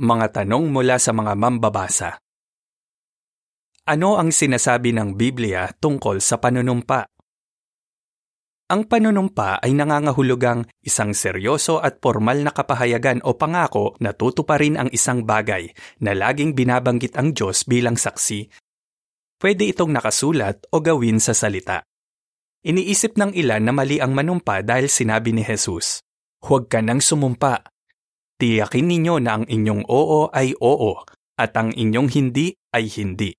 Mga tanong mula sa mga mambabasa. Ano ang sinasabi ng Biblia tungkol sa panunumpa? Ang panunumpa ay nangangahulugang isang seryoso at formal na kapahayagan o pangako na tutuparin ang isang bagay na laging binabanggit ang Diyos bilang saksi. Pwede itong nakasulat o gawin sa salita. Iniisip ng ilan na mali ang manumpa dahil sinabi ni Jesus, Huwag ka nang sumumpa. Tiyakin ninyo na ang inyong oo ay oo at ang inyong hindi ay hindi.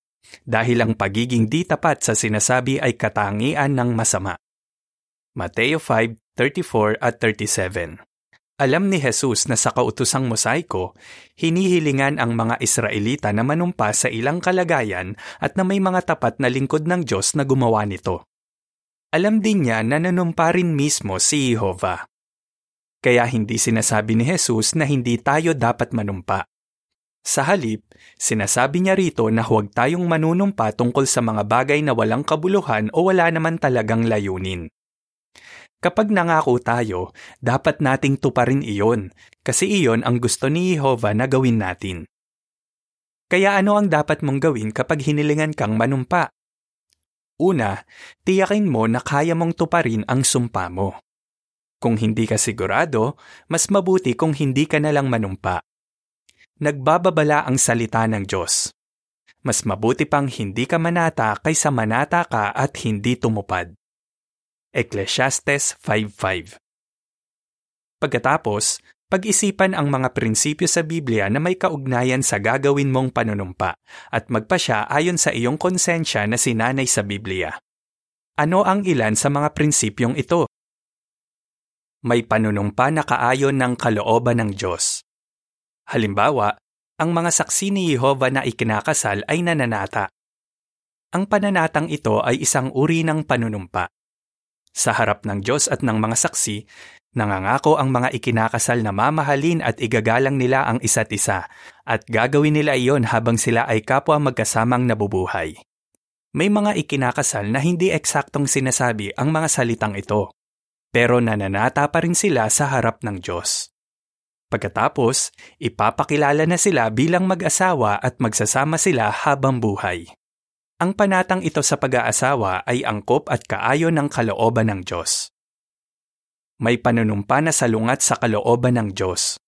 Dahil ang pagiging di tapat sa sinasabi ay katangian ng masama. Mateo 5:34 at 37. Alam ni Jesus na sa kautosang mosaiko, hinihilingan ang mga Israelita na manumpa sa ilang kalagayan at na may mga tapat na lingkod ng Diyos na gumawa nito. Alam din niya na nanumpa rin mismo si Jehovah. Kaya hindi sinasabi ni Jesus na hindi tayo dapat manumpa. Sa halip, sinasabi niya rito na huwag tayong manunumpa tungkol sa mga bagay na walang kabuluhan o wala naman talagang layunin. Kapag nangako tayo, dapat nating tuparin iyon kasi iyon ang gusto ni Jehovah na gawin natin. Kaya ano ang dapat mong gawin kapag hinilingan kang manumpa? Una, tiyakin mo na kaya mong tuparin ang sumpa mo. Kung hindi ka sigurado, mas mabuti kung hindi ka na lang manumpa. Nagbababala ang salita ng Diyos. Mas mabuti pang hindi ka manata kaysa manata ka at hindi tumupad. Ecclesiastes 5.5 Pagkatapos, pag-isipan ang mga prinsipyo sa Biblia na may kaugnayan sa gagawin mong panunumpa at magpasya ayon sa iyong konsensya na sinanay sa Biblia. Ano ang ilan sa mga prinsipyong ito? May panunumpa na kaayon ng kalooban ng Diyos. Halimbawa, ang mga saksi ni Jehovah na ikinakasal ay nananata. Ang pananatang ito ay isang uri ng panunumpa. Sa harap ng Diyos at ng mga saksi, nangangako ang mga ikinakasal na mamahalin at igagalang nila ang isa't isa at gagawin nila iyon habang sila ay kapwa magkasamang nabubuhay. May mga ikinakasal na hindi eksaktong sinasabi ang mga salitang ito, pero nananata pa rin sila sa harap ng Diyos. Pagkatapos, ipapakilala na sila bilang mag-asawa at magsasama sila habang buhay. Ang panatang ito sa pag-aasawa ay angkop at kaayon ng kalooban ng Diyos. May panunumpa na salungat sa kalooban ng Diyos.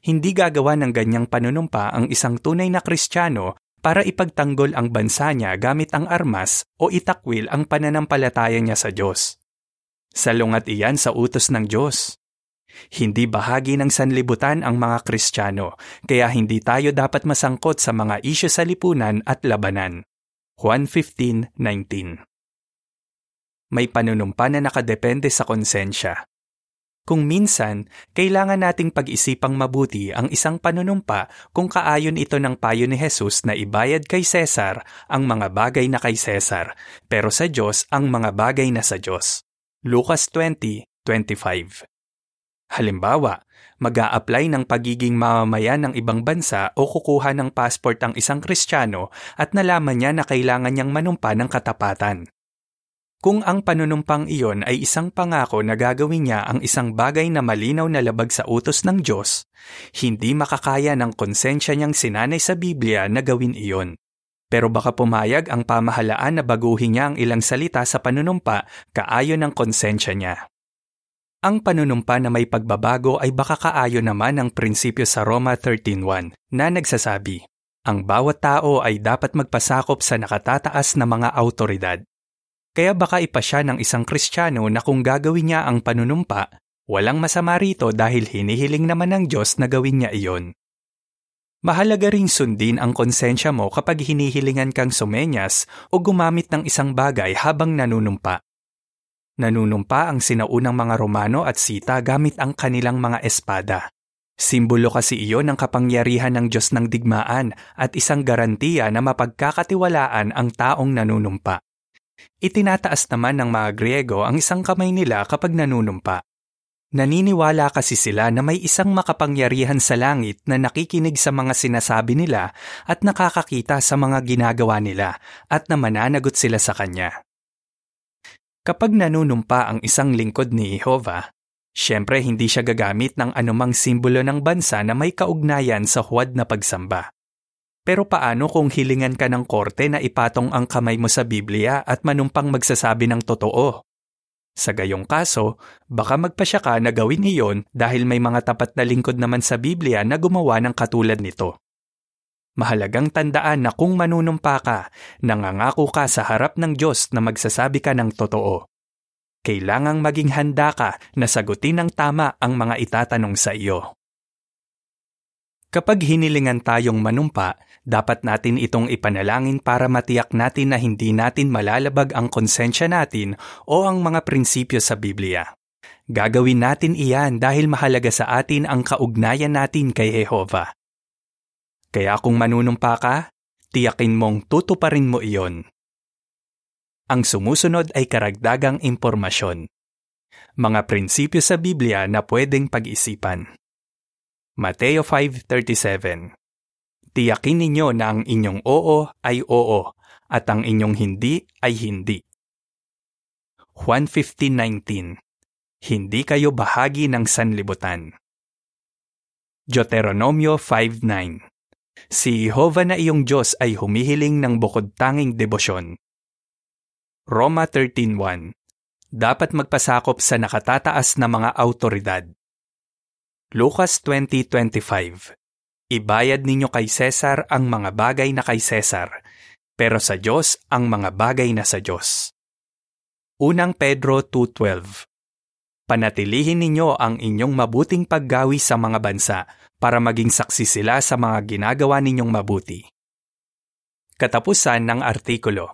Hindi gagawa ng ganyang panunumpa ang isang tunay na Kristiyano para ipagtanggol ang bansa niya gamit ang armas o itakwil ang pananampalataya niya sa Diyos. Salungat iyan sa utos ng Diyos. Hindi bahagi ng sanlibutan ang mga Kristiyano, kaya hindi tayo dapat masangkot sa mga isyo sa lipunan at labanan. Juan 15:19. May panunumpa na nakadepende sa konsensya. Kung minsan, kailangan nating pag-isipang mabuti ang isang panunumpa kung kaayon ito ng payo ni Jesus na ibayad kay Cesar ang mga bagay na kay Cesar, pero sa Diyos ang mga bagay na sa Diyos. Lucas 20:25. Halimbawa, mag apply ng pagiging mamamayan ng ibang bansa o kukuha ng passport ang isang Kristiyano at nalaman niya na kailangan niyang manumpa ng katapatan. Kung ang panunumpang iyon ay isang pangako na gagawin niya ang isang bagay na malinaw na labag sa utos ng Diyos, hindi makakaya ng konsensya niyang sinanay sa Biblia na gawin iyon. Pero baka pumayag ang pamahalaan na baguhin niya ang ilang salita sa panunumpa kaayon ng konsensya niya. Ang panunumpa na may pagbabago ay baka kaayon naman ng prinsipyo sa Roma 13.1 na nagsasabi, ang bawat tao ay dapat magpasakop sa nakatataas na mga autoridad. Kaya baka ipasya ng isang Kristiyano na kung gagawin niya ang panunumpa, walang masama rito dahil hinihiling naman ng Diyos na gawin niya iyon. Mahalaga ring sundin ang konsensya mo kapag hinihilingan kang sumenyas o gumamit ng isang bagay habang nanunumpa. Nanunumpa ang sinaunang mga Romano at Sita gamit ang kanilang mga espada. Simbolo kasi iyon ng kapangyarihan ng Diyos ng digmaan at isang garantiya na mapagkakatiwalaan ang taong nanunumpa. Itinataas naman ng mga Griego ang isang kamay nila kapag nanunumpa. Naniniwala kasi sila na may isang makapangyarihan sa langit na nakikinig sa mga sinasabi nila at nakakakita sa mga ginagawa nila at na mananagot sila sa kanya. Kapag nanunumpa ang isang lingkod ni Jehovah, Siyempre, hindi siya gagamit ng anumang simbolo ng bansa na may kaugnayan sa huwad na pagsamba. Pero paano kung hilingan ka ng korte na ipatong ang kamay mo sa Biblia at manumpang magsasabi ng totoo? Sa gayong kaso, baka magpasya ka na gawin iyon dahil may mga tapat na lingkod naman sa Biblia na gumawa ng katulad nito. Mahalagang tandaan na kung manunumpa ka, nangangako ka sa harap ng Diyos na magsasabi ka ng totoo. Kailangang maging handa ka na sagutin ng tama ang mga itatanong sa iyo. Kapag hinilingan tayong manumpa, dapat natin itong ipanalangin para matiyak natin na hindi natin malalabag ang konsensya natin o ang mga prinsipyo sa Biblia. Gagawin natin iyan dahil mahalaga sa atin ang kaugnayan natin kay Jehova. Kaya kung manunumpa ka, tiyakin mong tutuparin mo iyon. Ang sumusunod ay karagdagang impormasyon. Mga prinsipyo sa Biblia na pwedeng pag-isipan. Mateo 5.37 Tiyakin ninyo na ang inyong oo ay oo at ang inyong hindi ay hindi. Juan 15.19 Hindi kayo bahagi ng sanlibutan. Deuteronomio 5.9 Si Jehovah na iyong Diyos ay humihiling ng bukod tanging debosyon. Roma 13.1 Dapat magpasakop sa nakatataas na mga autoridad. Lucas 20.25 Ibayad ninyo kay Cesar ang mga bagay na kay Cesar, pero sa Diyos ang mga bagay na sa Diyos. Unang Pedro 2.12 Panatilihin ninyo ang inyong mabuting paggawi sa mga bansa para maging saksi sila sa mga ginagawa ninyong mabuti. Katapusan ng artikulo.